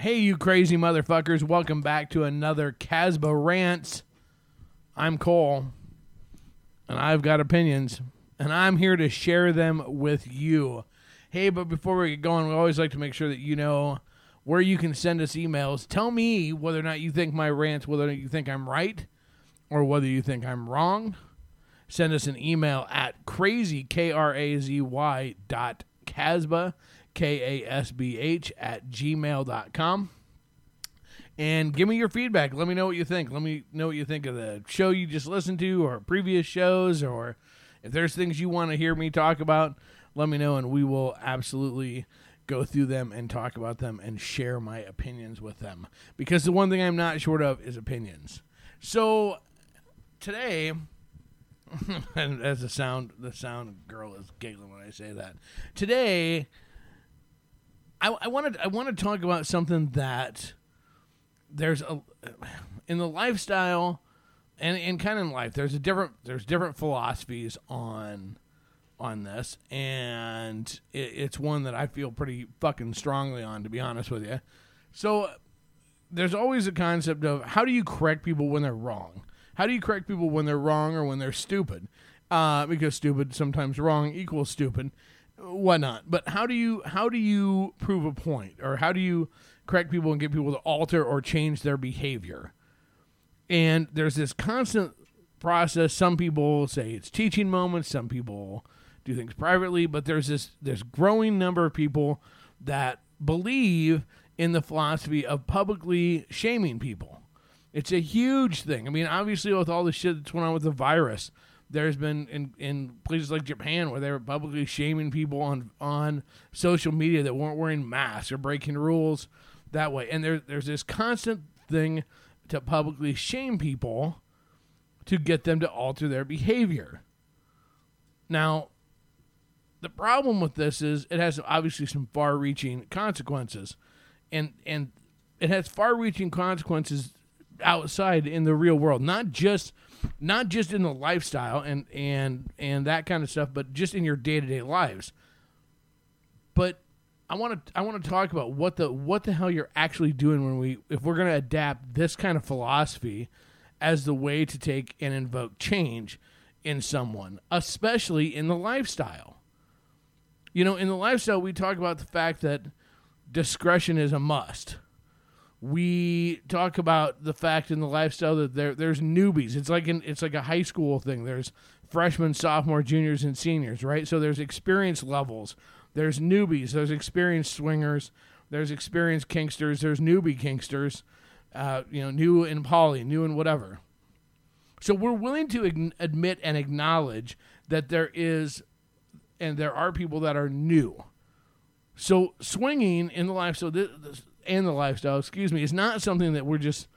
Hey, you crazy motherfuckers. Welcome back to another Kasbh Rants. I'm Cole, and I've got opinions, and I'm here to share them with you. Hey, but before we get going, we always like to make sure that you know where you can send us emails. Tell me whether or not you think my rants, whether you think I'm right, or whether you think I'm wrong. Send us an email at crazy, K R A Z Y dot K A S B H, at gmail.com. And give me your feedback. Let me know what you think. Let me know what you think of the show you just listened to or previous shows, or if there's things you want to hear me talk about, let me know, and we will absolutely go through them and talk about them and share my opinions with them. Because the one thing I'm not short of is opinions. So today, and as the sound the sound girl is giggling when I say that. Today, I, I wanted I want to talk about something that there's a in the lifestyle and and kind of in life there's a different there's different philosophies on on this and it, it's one that I feel pretty fucking strongly on to be honest with you. So there's always a concept of how do you correct people when they're wrong? How do you correct people when they're wrong or when they're stupid? Uh, because stupid sometimes wrong equals stupid, whatnot. But how do you how do you prove a point, or how do you correct people and get people to alter or change their behavior? And there's this constant process. Some people say it's teaching moments. Some people do things privately, but there's this this growing number of people that believe in the philosophy of publicly shaming people. It's a huge thing. I mean, obviously, with all the shit that's going on with the virus, there's been in, in places like Japan where they were publicly shaming people on on social media that weren't wearing masks or breaking rules that way. And there, there's this constant thing to publicly shame people to get them to alter their behavior. Now, the problem with this is it has obviously some far-reaching consequences, and and it has far-reaching consequences outside in the real world, not just not just in the lifestyle and and and that kind of stuff, but just in your day-to-day lives. But I want to I want to talk about what the what the hell you're actually doing when we if we're going to adapt this kind of philosophy as the way to take and invoke change in someone, especially in the lifestyle. You know, in the lifestyle, we talk about the fact that discretion is a must. We talk about the fact in the lifestyle that there there's newbies. It's like an, it's like a high school thing. There's freshmen, sophomore, juniors, and seniors, right? So there's experience levels. There's newbies. There's experienced swingers. There's experienced kinksters. There's newbie kinksters. Uh, you know, new in poly, new in whatever. So we're willing to admit and acknowledge that there is and there are people that are new. So swinging in the lifestyle and the lifestyle, excuse me, is not something that we're just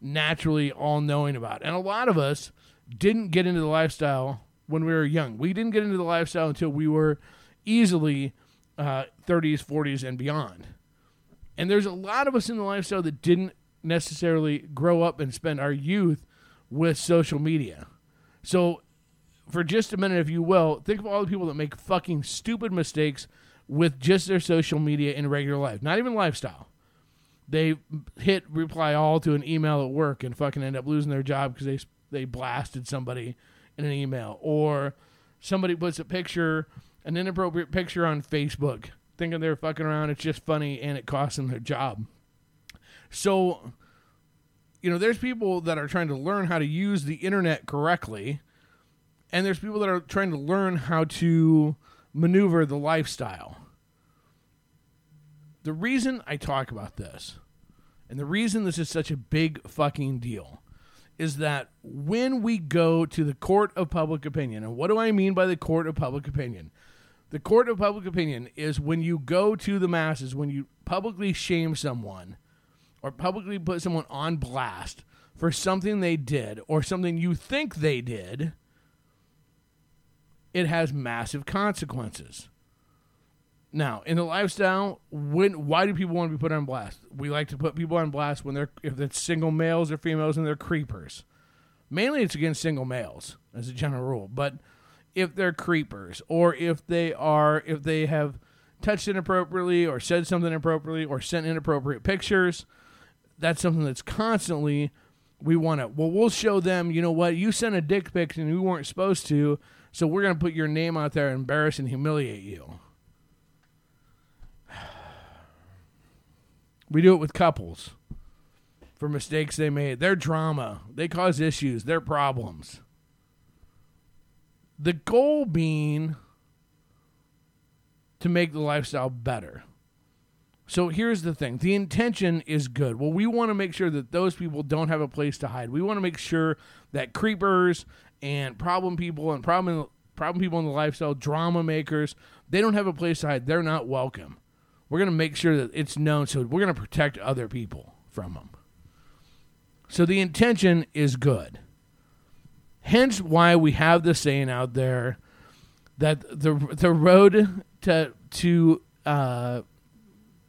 naturally all knowing about. And a lot of us didn't get into the lifestyle when we were young. We didn't get into the lifestyle until we were easily uh, 30s, 40s, and beyond. And there's a lot of us in the lifestyle that didn't necessarily grow up and spend our youth with social media. So for just a minute, if you will, think of all the people that make fucking stupid mistakes with just their social media in regular life, not even lifestyle. They hit reply all to an email at work and fucking end up losing their job because they they blasted somebody in an email, or somebody puts a picture, an inappropriate picture on Facebook, thinking they're fucking around. It's just funny, and it costs them their job. So, you know, there's people that are trying to learn how to use the internet correctly and there's people that are trying to learn how to maneuver the lifestyle. The reason I talk about this, and the reason this is such a big fucking deal, is that when we go to the court of public opinion, and what do I mean by the court of public opinion? The court of public opinion is when you go to the masses, when you publicly shame someone or publicly put someone on blast for something they did or something you think they did it has massive consequences. Now, in the lifestyle, when why do people want to be put on blast? We like to put people on blast when they're if it's single males or females and they're creepers. Mainly it's against single males as a general rule, but if they're creepers or if they are if they have touched inappropriately or said something inappropriately or sent inappropriate pictures. That's something that's constantly we want to. Well, we'll show them. You know what? You sent a dick pic and you weren't supposed to, so we're going to put your name out there, and embarrass and humiliate you. We do it with couples for mistakes they made. Their drama, they cause issues, their problems. The goal being to make the lifestyle better. So here's the thing the intention is good. Well, we want to make sure that those people don't have a place to hide. We want to make sure that creepers and problem people and problem, problem people in the lifestyle, drama makers, they don't have a place to hide. They're not welcome. We're going to make sure that it's known so we're going to protect other people from them. So the intention is good. Hence why we have the saying out there that the the road to to uh,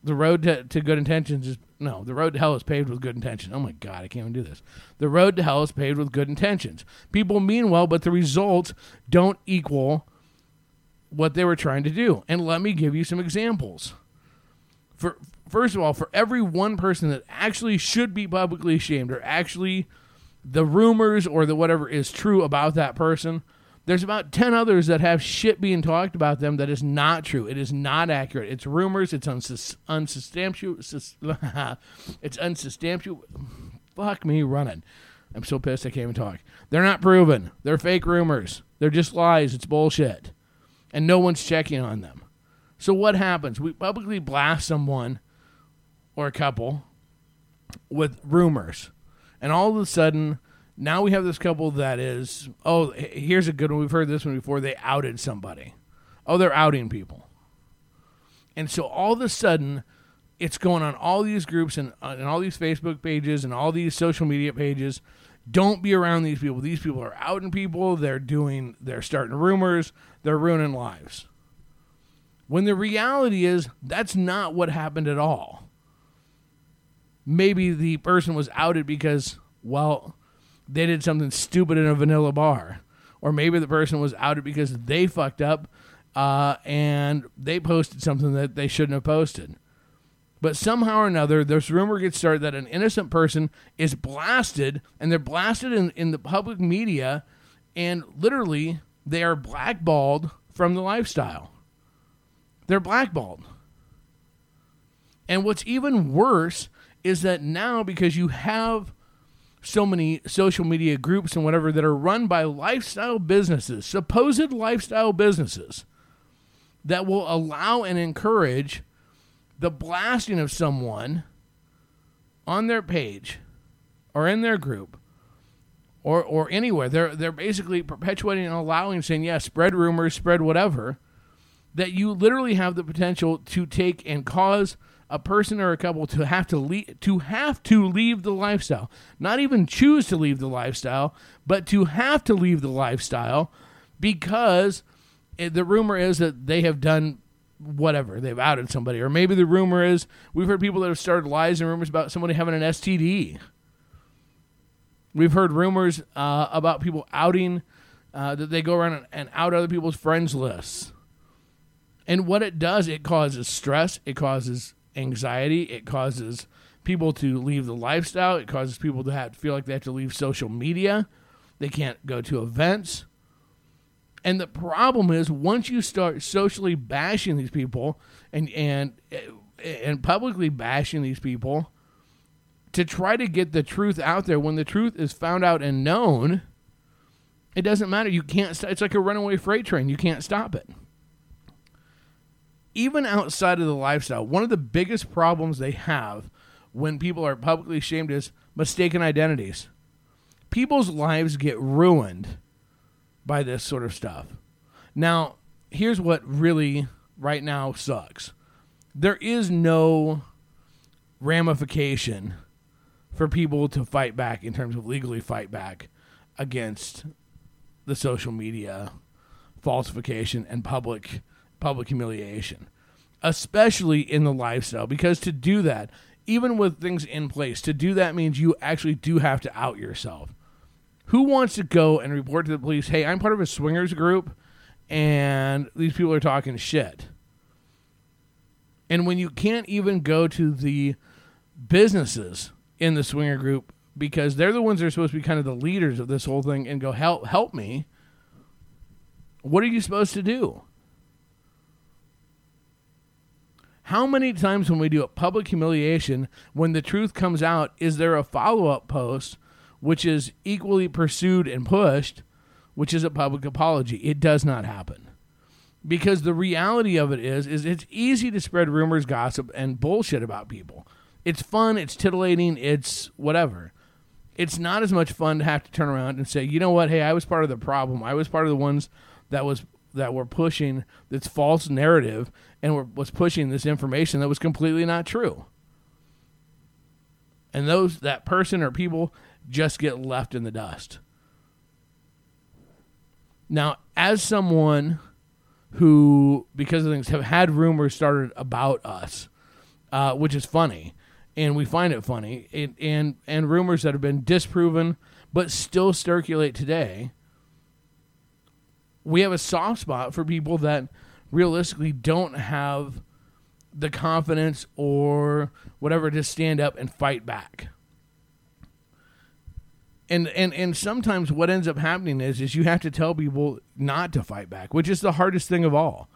the road to, to good intentions is no the road to hell is paved with good intentions. Oh my god, I can't even do this. The road to hell is paved with good intentions. People mean well, but the results don't equal what they were trying to do. And let me give you some examples. For first of all, for every one person that actually should be publicly shamed or actually the rumors or the whatever is true about that person, there's about 10 others that have shit being talked about them that is not true. It is not accurate. It's rumors. It's unsubstantiated. it's unsubstantiated. Fuck me running. I'm so pissed I can't even talk. They're not proven. They're fake rumors. They're just lies. It's bullshit. And no one's checking on them. So what happens? We publicly blast someone or a couple with rumors. And all of a sudden, now we have this couple that is, oh, here's a good one. We've heard this one before. They outed somebody. Oh, they're outing people. And so all of a sudden, it's going on all these groups and, uh, and all these Facebook pages and all these social media pages. Don't be around these people. These people are outing people. They're doing, they're starting rumors. They're ruining lives. When the reality is, that's not what happened at all maybe the person was outed because, well, they did something stupid in a vanilla bar. Or maybe the person was outed because they fucked up uh, and they posted something that they shouldn't have posted. But somehow or another, this rumor gets started that an innocent person is blasted, and they're blasted in, in the public media, and literally they are blackballed from the lifestyle. They're blackballed. And what's even worse is that now because you have so many social media groups and whatever that are run by lifestyle businesses, supposed lifestyle businesses, that will allow and encourage the blasting of someone on their page or in their group or or anywhere. They're they're basically perpetuating and allowing saying, yes, yeah, spread rumors, spread whatever, that you literally have the potential to take and cause a person or a couple to have to leave to have to leave the lifestyle. Not even choose to leave the lifestyle but to have to leave the lifestyle because the rumor is that they have done whatever. They've outed somebody. Or maybe the rumor is we've heard people that have started lies and rumors about somebody having an std we've heard rumors uh, about people outing uh, that they go around and, and out other people's friends lists and what it does it causes stress it causes anxiety. It causes people to leave the lifestyle. It causes people to have to feel like they have to leave social media. They can't go to events. And the problem is once you start socially bashing these people and and and publicly bashing these people to try to get the truth out there when the truth is found out and known, it doesn't matter. You can't. It's like a runaway freight train. You can't stop it even outside of the lifestyle, one of the biggest problems they have when people are publicly shamed is mistaken identities. People's lives get ruined by this sort of stuff. Now, here's what really right now sucks there is no ramification for people to fight back in terms of legally fight back against the social media falsification and public public humiliation, especially in the lifestyle. Because to do that, even with things in place, to do that means you actually do have to out yourself. Who wants to go and report to the police, hey, I'm part of a swingers group and these people are talking shit? And when you can't even go to the businesses in the swinger group because they're the ones that are supposed to be kind of the leaders of this whole thing and go help help me, what are you supposed to do? How many times when we do a public humiliation, when the truth comes out, is there a follow up post which is equally pursued and pushed, which is a public apology? It does not happen. Because the reality of it is, is it's easy to spread rumors, gossip, and bullshit about people. It's fun, it's titillating, it's whatever. It's not as much fun to have to turn around and say, you know what, hey, I was part of the problem. I was part of the ones that was that were pushing this false narrative and were, was pushing this information that was completely not true. And those that person or people just get left in the dust. Now, as someone who, because of things, have had rumors started about us, uh, which is funny, and we find it funny, and and rumors that have been disproven but still circulate today we have a soft spot for people that realistically don't have the confidence or whatever to stand up and fight back. And, and and sometimes what ends up happening is is you have to tell people not to fight back, which is the hardest thing of all.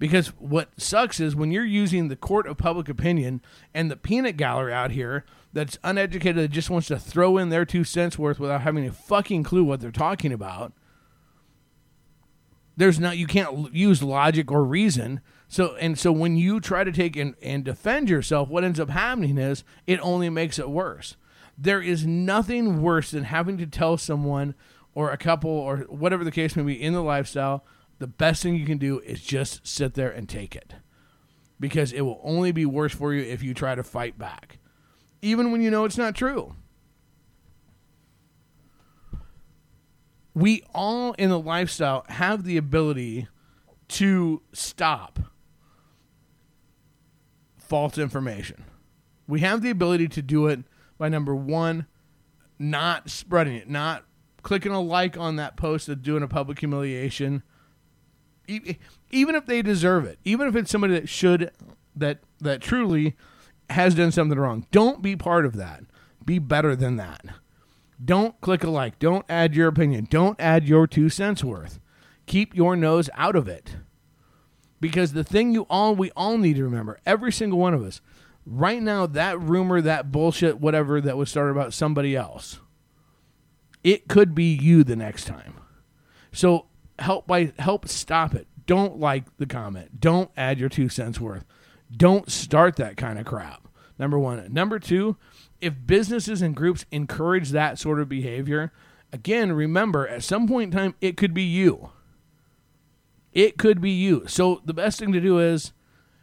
Because what sucks is when you're using the court of public opinion and the peanut gallery out here that's uneducated that just wants to throw in their two cents worth without having a fucking clue what they're talking about there's not you can't use logic or reason. So and so when you try to take and, and defend yourself what ends up happening is it only makes it worse. There is nothing worse than having to tell someone or a couple or whatever the case may be in the lifestyle the best thing you can do is just sit there and take it. Because it will only be worse for you if you try to fight back. Even when you know it's not true we all in the lifestyle have the ability to stop false information. We have the ability to do it by number one, not spreading it, not clicking a like on that post of doing a public humiliation, even if they deserve it, even if it's somebody that should, that that truly has done something wrong. Don't be part of that. Be better than that. Don't click a like. Don't add your opinion. Don't add your two cents worth. Keep your nose out of it. Because the thing you all we all need to remember, every single one of us, right now, that rumor, that bullshit, whatever that was started about somebody else, it could be you the next time. So help by help stop it. Don't like the comment. Don't add your two cents worth. Don't start that kind of crap. Number one. Number two, if businesses and groups encourage that sort of behavior, again, remember at some point in time, it could be you. It could be you. So the best thing to do is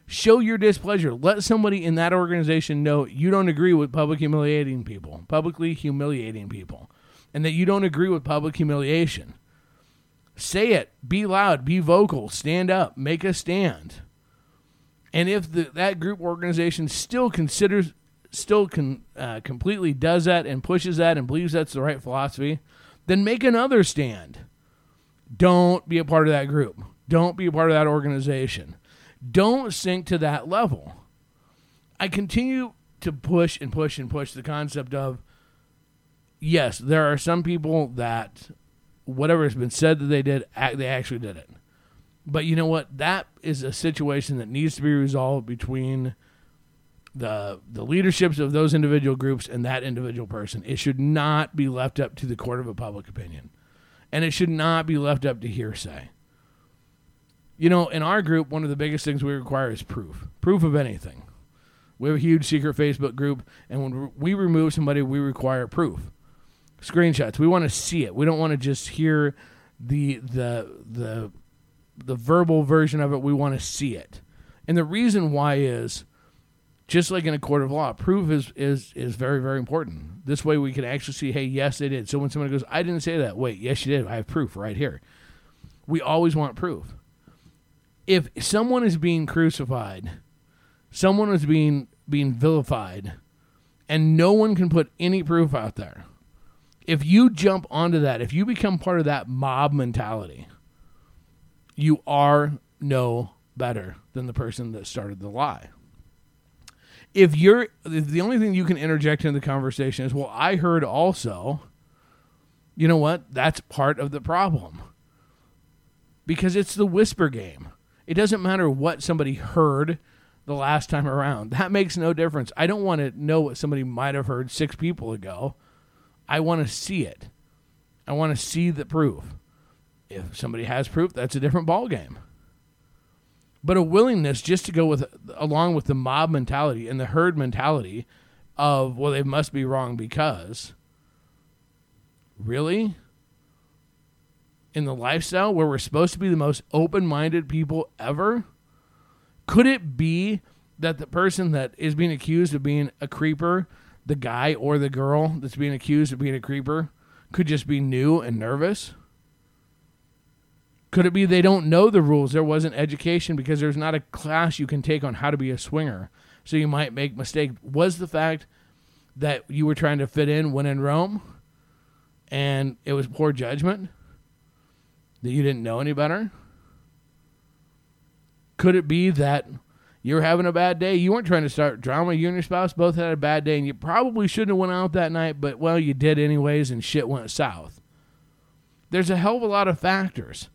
show your displeasure. Let somebody in that organization know you don't agree with public humiliating people, publicly humiliating people, and that you don't agree with public humiliation. Say it. Be loud. Be vocal. Stand up. Make a stand. And if the, that group organization still considers still can uh, completely does that and pushes that and believes that's the right philosophy, then make another stand. Don't be a part of that group. Don't be a part of that organization. Don't sink to that level. I continue to push and push and push the concept of yes, there are some people that whatever has been said that they did, they actually did it. But you know what? That is a situation that needs to be resolved between the the leaderships of those individual groups and that individual person. It should not be left up to the court of a public opinion. And it should not be left up to hearsay. You know, in our group, one of the biggest things we require is proof. Proof of anything. We have a huge secret Facebook group, and when we remove somebody, we require proof. Screenshots. We want to see it. We don't want to just hear the the the the verbal version of it. We want to see it. And the reason why is just like in a court of law, proof is is is very very important. This way, we can actually see, hey, yes, they did. So when someone goes, I didn't say that. Wait, yes, you did. I have proof right here. We always want proof. If someone is being crucified, someone is being being vilified, and no one can put any proof out there. If you jump onto that, if you become part of that mob mentality, you are no better than the person that started the lie. If you're the only thing you can interject into the conversation is, well, I heard also, you know what? That's part of the problem. Because it's the whisper game. It doesn't matter what somebody heard the last time around. That makes no difference. I don't want to know what somebody might have heard six people ago. I want to see it. I want to see the proof. If somebody has proof, that's a different ballgame. But a willingness just to go with along with the mob mentality and the herd mentality of well, they must be wrong because really? In the lifestyle where we're supposed to be the most open-minded people ever? Could it be that the person that is being accused of being a creeper the guy or the girl that's being accused of being a creeper could just be new and nervous could it be they don't know the rules? There wasn't education because there's not a class you can take on how to be a swinger. So you might make mistake. Was the fact that you were trying to fit in when in Rome and it was poor judgment? That you didn't know any better? Could it be that you were having a bad day? You weren't trying to start drama. You and your spouse both had a bad day, and you probably shouldn't have went out that night, but well, you did anyways, and shit went south. There's a hell of a lot of factors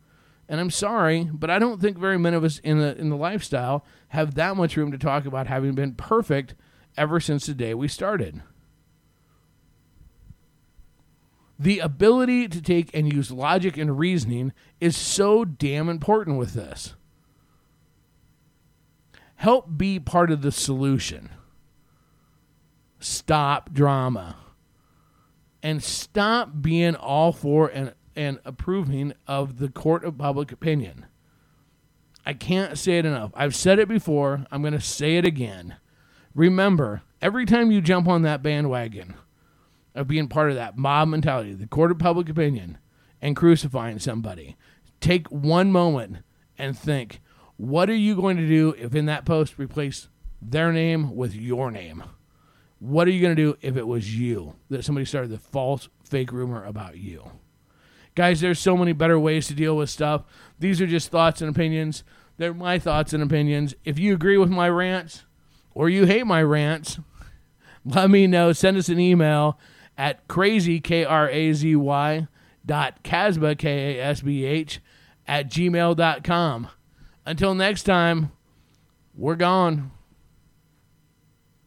and I'm sorry, but I don't think very many of us in the in the lifestyle have that much room to talk about having been perfect ever since the day we started. The ability to take and use logic and reasoning is so damn important with this. Help be part of the solution. Stop drama. And stop being all for and and approving of the court of public opinion. I can't say it enough. I've said it before. I'm going to say it again. Remember, every time you jump on that bandwagon of being part of that mob mentality, the court of public opinion, and crucifying somebody, take one moment and think what are you going to do if in that post replace their name with your name? What are you going to do if it was you that somebody started the false, fake rumor about you? Guys, there's so many better ways to deal with stuff. These are just thoughts and opinions. They're my thoughts and opinions. If you agree with my rants or you hate my rants, let me know. Send us an email at crazy, K R A Z Y, dot Kasbh, K A S B H, at gmail.com. Until next time, we're gone.